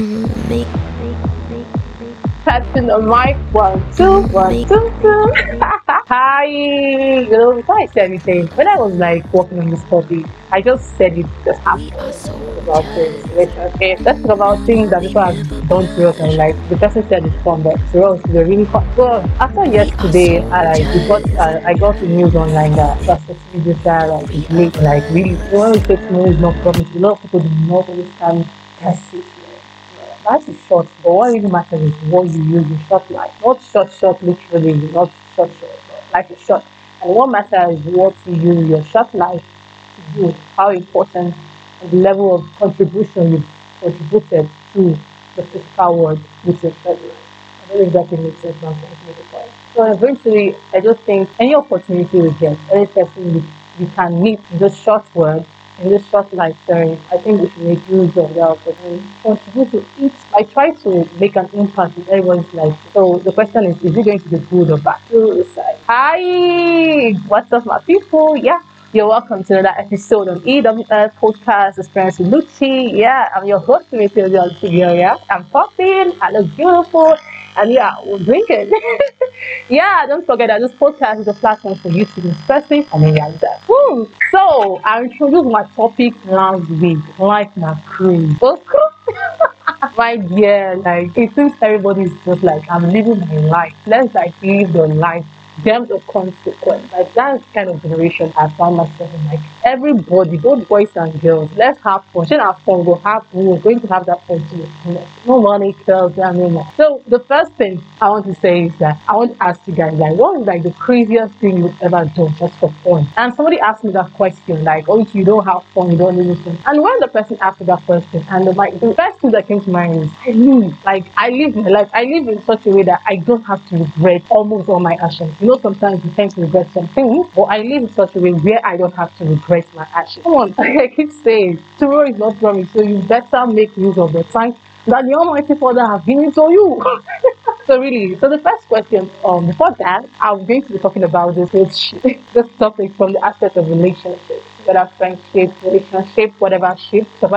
Testing the mic. One, two, one, two, two. Hi. You know, before I say anything, when I was like working on this topic, I just said it just happened about things. Okay, let's talk about things that people have done to us and like the person said it's fun, but to us it's really fun. So after yesterday, I like got uh, I got the news online that Pastor Steve like is late, like really when we say tomorrow is not promised, a lot of people do not understand it. Life is short, but what really matters is what you use your short life. Not short, short, literally, not short, short. Life is short. And what matters is what you use your short life to do, how important the level of contribution you've contributed to the physical world with your short. I don't know if that sense, but I'm to make point. So eventually, I just think any opportunity we get, any person we, we can meet this short world, in this short life, sorry, I think we should make use of that opportunity. Contribute to. I try to make an impact in everyone's life. So the question is, is it going to be good or bad? Hi, what's up, my people? Yeah. You're welcome to another episode of EWS Podcast Experience with Lucy. Yeah, I'm your host, Mr. Yeah, I'm popping, I look beautiful, and yeah, we're drinking. yeah, don't forget that this podcast is a platform for you to be expressive and. Hmm. So, I introduced my topic last week, like my cruise. Okay. my dear, like it seems everybody's just like I'm living my life. Let's like live the life. Them of consequence. Like that's kind of generation I found myself in. Like everybody, both boys and girls, let's have fun. Should have fun, we'll have fun. we're going to have that fun too. No money, girls, yeah, no more. So the first thing I want to say is that I want to ask you guys like what is like the craziest thing you've ever done just for fun? And somebody asked me that question, like, oh you don't have fun, you don't do this. And when the person asked me that question, and the, like the first thing that came to mind is I live. Like I live my life. I live in such a way that I don't have to regret almost all my actions. You know, sometimes you tend to regret some things, but I live in such a way where I don't have to regret my actions. Come on, I keep saying tomorrow is not promised, so you better make use of the time that the Almighty Father has given to you. so really, so the first question, um, before that, I'm going to be talking about this shit, this topic from the aspect of relationships, whether friendship, relationship, whatever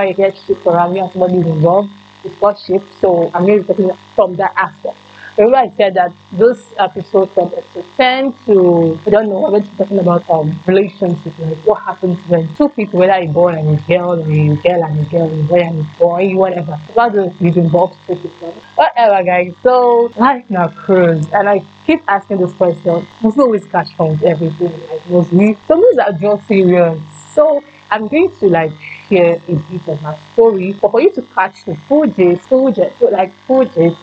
you get shit around you and somebody is involved, it's called shape. So I'm going to be talking from that aspect. Remember I said that this episode from episode 10 to, I don't know, be talking about um, relationships, like what happens when two people, whether a boy and a girl, or a girl and a girl, a boy and a boy, whatever. About the we've involved two people. Whatever, guys. So, life now cruise. And I keep asking this question. Must always catch fun everything. Like, mostly. Some of things are just serious. So, I'm going to like share a bit of my story, but for you to catch the full gist, full gist, like full gist,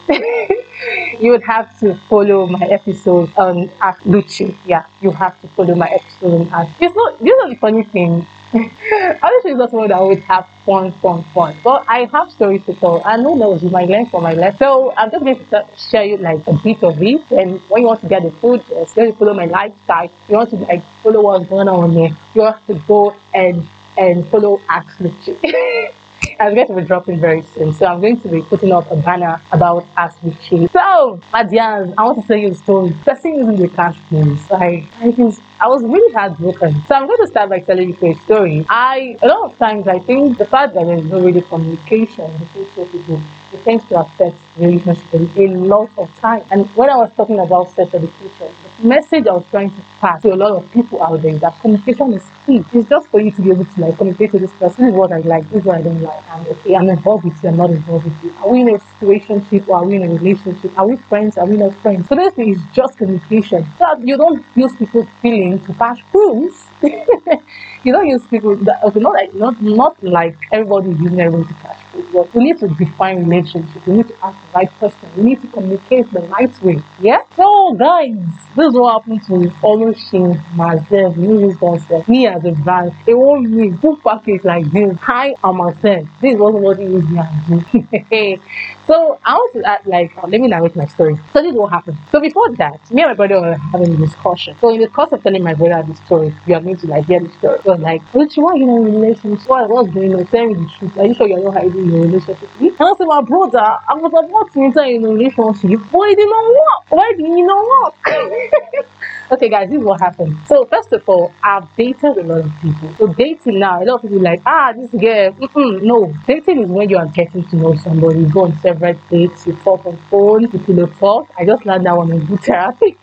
you would have to follow my episode on at Luchi. Yeah, you have to follow my episode on at. It's not. These are the funny things. Honestly, it's not someone that would have fun, fun, fun. But I have stories to tell, and who knows, you might learn from my life. So I'm just going to share you like a bit of it. And when you want to get the food, just you to follow my lifestyle. You want to like follow what's going on here. You have to go and and follow Luchi. I'm going to be dropping very soon. So I'm going to be putting up a banner about Ask Luchi. So, oh, Madian, I want to tell you a story. Person using the cash please. Like, I was, I was really heartbroken. So I'm going to start by telling you a story. I, a lot of times, I think the fact that there's no really communication between two people, it tends to affect relationships a lot of time. And when I was talking about sex education, the message I was trying to pass to a lot of people out there is that communication is key. It's just for you to be able to like communicate to this person. This is what I like, this is what I don't like. And okay, I'm involved with you, I'm not involved with you. Are we in a situationship or are we in a relationship? Are we friends? Are we not friends? So this is just communication. That you don't use people's feelings to pass rules. you don't use people that okay, not like not not like everybody using everyone to catch we need to define relationship. We need to ask the right person. We need to communicate the right way. Yeah. So guys, this is what happened to Olushing myself, me myself, me as a brand. It won't me full package like this. Hi, I'm myself. This is what somebody is here. so I want to add like let me narrate my story. So this is what happened. So before that, me and my brother were having a discussion. So in the course of telling my brother this story, we are going to like hear the story. So like, Uchi, why you a relationship? What, what's going on? Tell me the truth. Are you sure you're not hiding your relationship? And I said, my brother, I was about to enter in a relationship, Why did not work. Why did it not work? okay, guys, this is what happened. So first of all, I've dated a lot of people. So dating now, a lot of people like, ah, this girl. Mm-mm. No, dating is when you are getting to know somebody. You go on several dates, you talk on phone, you pillow talk. I just learned that one in good therapy.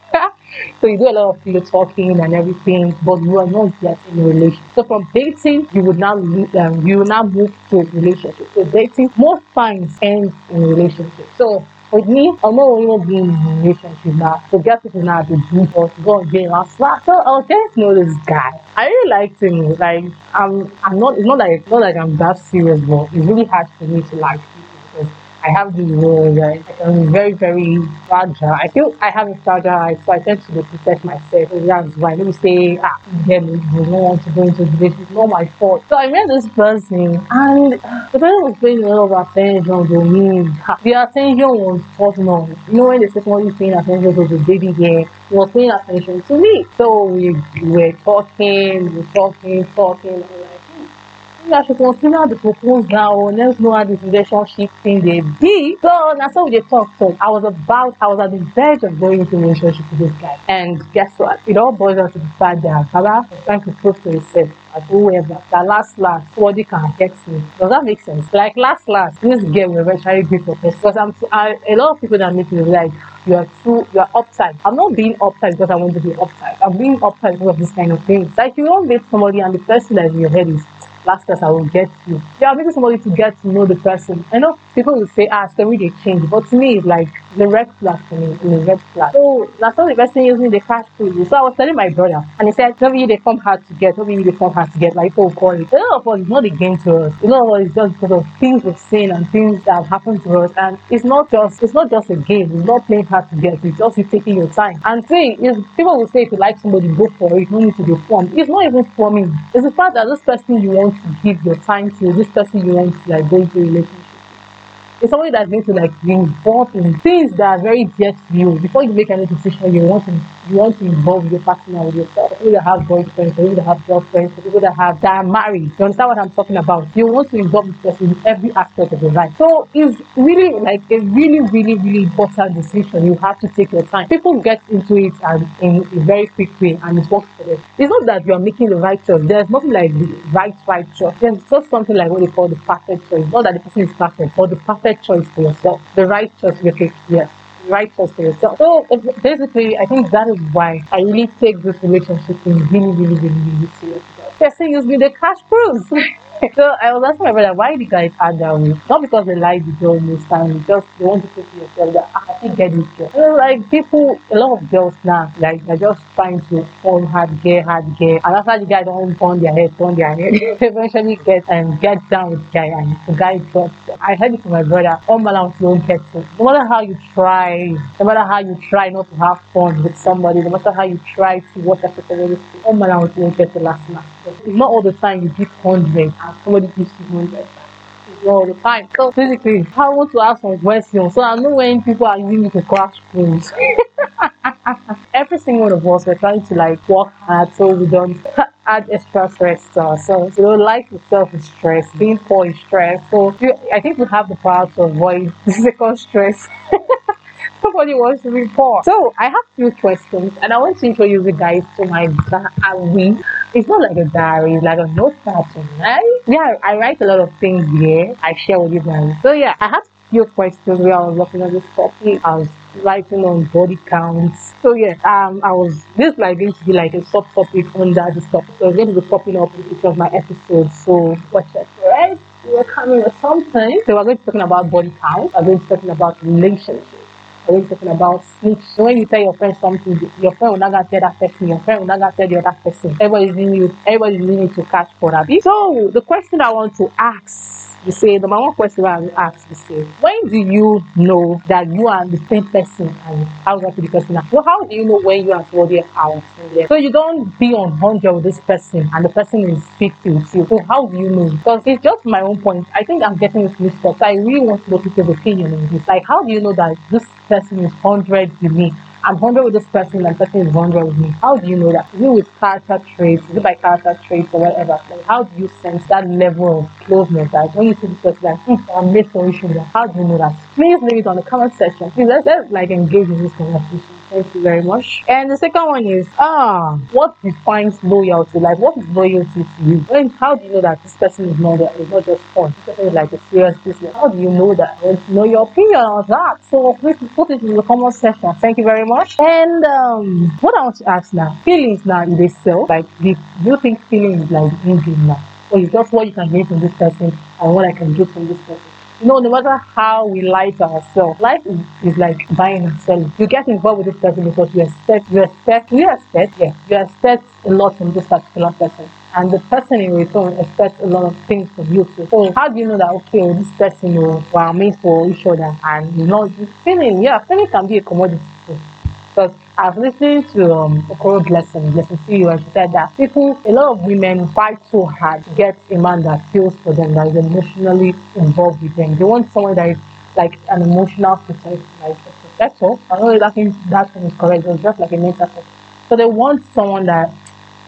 so you do a lot of pillow talking and everything, but you are not yet in a relationship. So from dating, you would now um, you will now move to a relationship. So dating most times ends in a relationship. So with me, I'm not even being in relationship now. So get people now to do to go and get last. So I was getting to know this guy. I really liked him. Like I'm I'm not it's not like it's not like I'm that serious, but it's really hard for me to like people because I have this role right? I'm very, very fragile. I feel I have a fragile so I tend to protect myself. So that's why let me say, ah, get you don't want to go into this. It's not my fault. So I met this person, and the person was paying a lot of attention to me. The attention was personal. You know, when the second is paying attention to the baby here, he was paying attention to me. So we, we were talking, we were talking, talking. I should consider the proposal let's know how this relationship thing they be. So that's how we dey talk. So I was about, I was at the verge of going into relationship with this guy. And guess what? It all boils down to the fact that Baba was trying to prove to himself at whoever that last last somebody can get me. Does that make sense? Like last last, this girl will eventually be for person. Because I'm I, a lot of people that meet me like you are too you are uptight. I'm not being uptight because I want to be uptight. I'm being uptight because of this kind of things. Like you don't meet somebody and the person that in your head is last I will get you. Yeah, maybe somebody to get to know the person. I know people will say, ah, story they change, but to me, it's like the red flag for me, the red flag. So that's all the person using the cash food. So I was telling my brother, and he said, maybe you they come hard to get, maybe you they come hard to get, like oh, people call it. A lot of us, it's not a game to us. A lot of us, it's just because of things we've seen and things that have happened to us. And it's not just, it's not just a game. It's not playing hard to get. It's just you taking your time. And see, is people will say if you like somebody, go for it. No need to be formed. It's not even forming. It's the fact that this person you want to give your time to, this person you want to like go into relationship it's somebody that's going to like be involved in things that are very dear to you. Before you make any decision, you want to you want to involve your partner with yourself. People that have boyfriends, people that have girlfriends, people that have that are married. You understand what I'm talking about? You want to involve this person in every aspect of your life. So it's really like a really, really, really important decision. You have to take your time. People get into it and in a very quick way and it works for them. It's not that you are making the right choice. There's nothing like the right, right choice. There's just something like what they call the perfect choice. Not that the person is perfect, but the perfect choice for yourself. The right choice, okay, yes right choice for yourself. So uh, basically, I think that is why I really take this relationship really, really, really, really serious. Person use me the cash proofs. so I was asking my brother why the guys that way. Um, not because they like the girl most time, just they want to put to yourself that I can get this girl. You like people, a lot of girls now, like they're just trying to form hard gear, hard gear, and after the guy don't turn their head, turn their head, eventually get and get down with guy, and the guy drops. I heard it from my brother. All man don't get to. No matter how you try, no matter how you try not to have fun with somebody, no matter how you try to watch a certain all man don't get to last night. It's not all the time you give hundred and somebody gives you hundred. It's not all the time. So basically, I want to ask some questions. So I know when people are using me to crash phones. Every single one of us we're trying to like work hard so we don't add extra stress to ourselves. You know, life itself is stress. Being poor is stress. So I think we have the power to avoid the second stress. Nobody wants to be poor. So I have few questions and I want to introduce you guys to my diary. It's not like a diary, it's like a notepad, right? Yeah, I write a lot of things here. I share with you guys. So yeah, I have few questions where I was looking at this topic. I was writing on body counts. So yeah, um, I was this like going to be like a subtopic under this topic. So it's going to be popping up in each of my episodes. So watch it, right? We're coming with something. So we're going to be talking about body count. We're going to be talking about relationships always talking about snitch. When you tell your friend something, your friend will not gonna tell that person, your friend will not gonna tell the other person. Everybody's using you, everybody's using you to catch for that. So the question I want to ask the number one question I will ask is say, when do you know that you are the same person and how do the person Well, how do you know when you are somebody else? So you don't be on hundred with this person and the person is fifty with you. So how do you know? Because it's just my own point. I think I'm getting this mixed up. I really want to know people's opinion on this. Like, how do you know that this person is 100 with me. I'm 100 with this person and person is 100 with me. How do you know that? Is it with character traits? Is it by character traits or whatever? Like, how do you sense that level of closeness? Like, when you see this person, like, mm, I'm made for other. How do you know that? Please leave it on the comment section. Please, let's, let's like engage in this conversation. Thank you very much. And the second one is ah, what defines loyalty? Like, what is loyalty to you? When how do you know that this person is not is not just fun? This person is like a serious business. How do you know that? Well, know your opinion on that. So please put it in the comment section. Thank you very much. And um, what I want to ask now, feelings now in this cell, like do you think feelings is like in now? Or is just what you can get from this person and what I can get from this person? you know, no matter how we lie to ourselves, life is, like buying and selling. You get involved with this person because you expect, you expect, you expect, yeah, you expect a lot from this particular person. And the person in return expects a lot of things from you too. So how do you know that okay, this person know, we are made for each other and you know feeling, yeah, feeling can be a commodity too. Because I've listened to um, Okoro Blessing, Blessing CEO, and she said that people, a lot of women fight so hard to get a man that feels for them, that is emotionally involved with them. They want someone that is like an emotional protector, like a protector. I know that thing, that thing is correct, it's just like a mentor. So they want someone that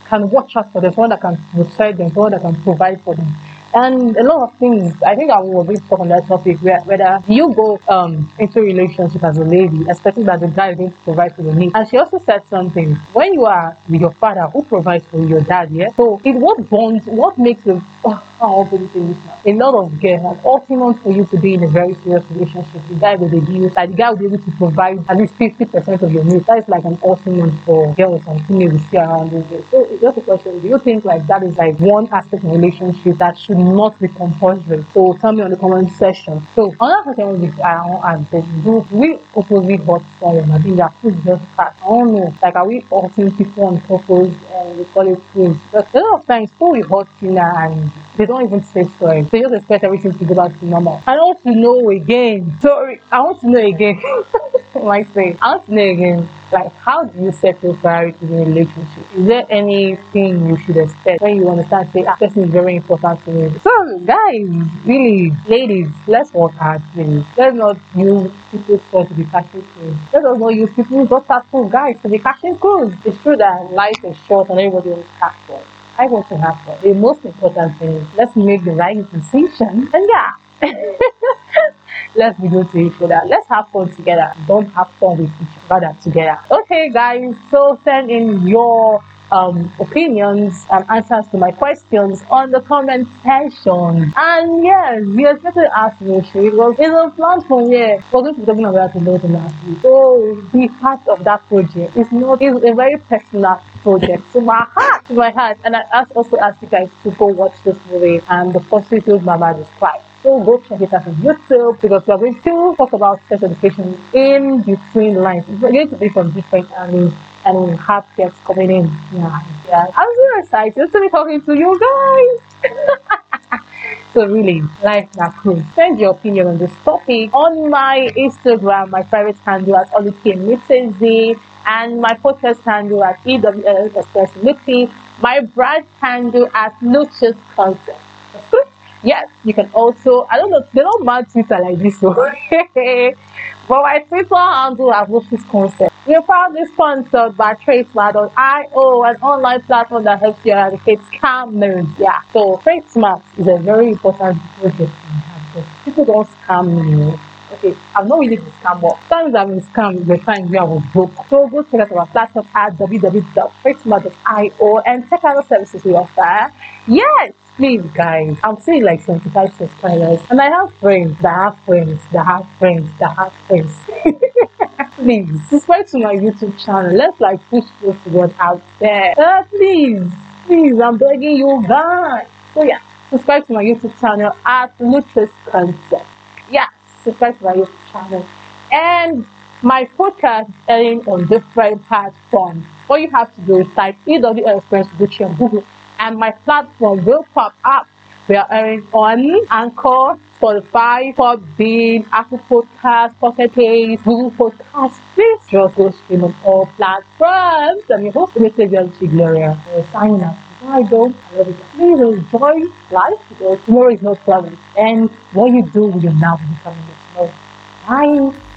can watch out for them, someone that can protect them, someone that can provide for them and a lot of things. I think I will be talk on that topic where, whether you go um into a relationship as a lady, expecting that the guy is going to provide for your needs. And she also said something when you are with your father who provides for your dad, yeah. So it what bonds, what makes you oh, how this now. A lot of girls have ultimate for you to be in a very serious relationship. The guy will give you like the guy will be able to provide at least fifty percent of your needs. That is like an ultimate for girls and see around these days. So it's just a question. Do you think like that is like one aspect of relationship that should not be compulsory? So tell me on the comment section. So another question will be want ask this. Do we oppositely hurt someone? I think that food just cat. I don't know. Like are we hurting people on purpose and we call it food? But a lot of times people will hurt you and they don't even say sorry. They just expect everything to go back to normal. I don't want to know again. Sorry, I want to know again. like say, I want to know again. Like, how do you set your priorities in a relationship? Is there anything you should expect when you understand, say, ah, is very important to me? So, guys, really, ladies, let's work hard, please. Let's not use people's phone to be catching. Let us not use people's daughters for guys to be catching crews. It's true that life is short and everybody catch one. I want to have fun. The most important thing is let's make the right decision. And yeah, let's be good to each other. Let's have fun together. Don't have fun with each other together. Okay, guys. So send in your um, opinions and answers to my questions on the comment section. And yes, you expected to ask me, it was it's a platform where we're going to be talking about the Lord last week. So be part of that project. It's not it's a very personal project to my heart, to my heart. And I ask, also ask you guys to go watch this movie and the first prostitute mama described. So go check it out on YouTube because we are going to talk about sex education in between lines. It's going to be from different angles and we have guests coming in. Yeah, yeah. I'm so excited to be talking to you guys. so really, life that cool. Send your opinion on this topic on my Instagram, my private handle at Olukemitsezi and my podcast handle at EWL Express Lucy, my brand handle at Lucius Concept. Yes, you can also, I don't know, they don't mind Twitter like this, so. but my Twitter handle at Lucius Concept. We are proudly sponsored by TradeSmart.io, an online platform that helps you eradicate scammers. Yeah, so TradeSmart is a very important project people don't scam you okay, I'm not really the scam, but sometimes I'm in scam the time where I was broke. So go check out our platform at www.faithmart.io and check out the services we offer. Yes, please guys, I'm seeing like 75 subscribers and I have friends that have friends that have friends that have friends. please subscribe to my YouTube channel. Let's like push this word out there. Uh, please, please, I'm begging you guys. So yeah, subscribe to my YouTube channel at Lucis Concept. Yeah subscribe to my YouTube channel. And my podcast is airing on different platforms. All you have to do is type EWL Experience Luchi on Google, and my platform will pop up. We are airing on Anchor, Spotify, Podbean, Apple Podcasts, Pocket Cast, Google Podcasts. Please just go stream on all platforms. I'm your host, Mr. Gloria. We're signing out. I it. Please enjoy life because tomorrow is not promised. And what you do your now will become your tomorrow. Bye.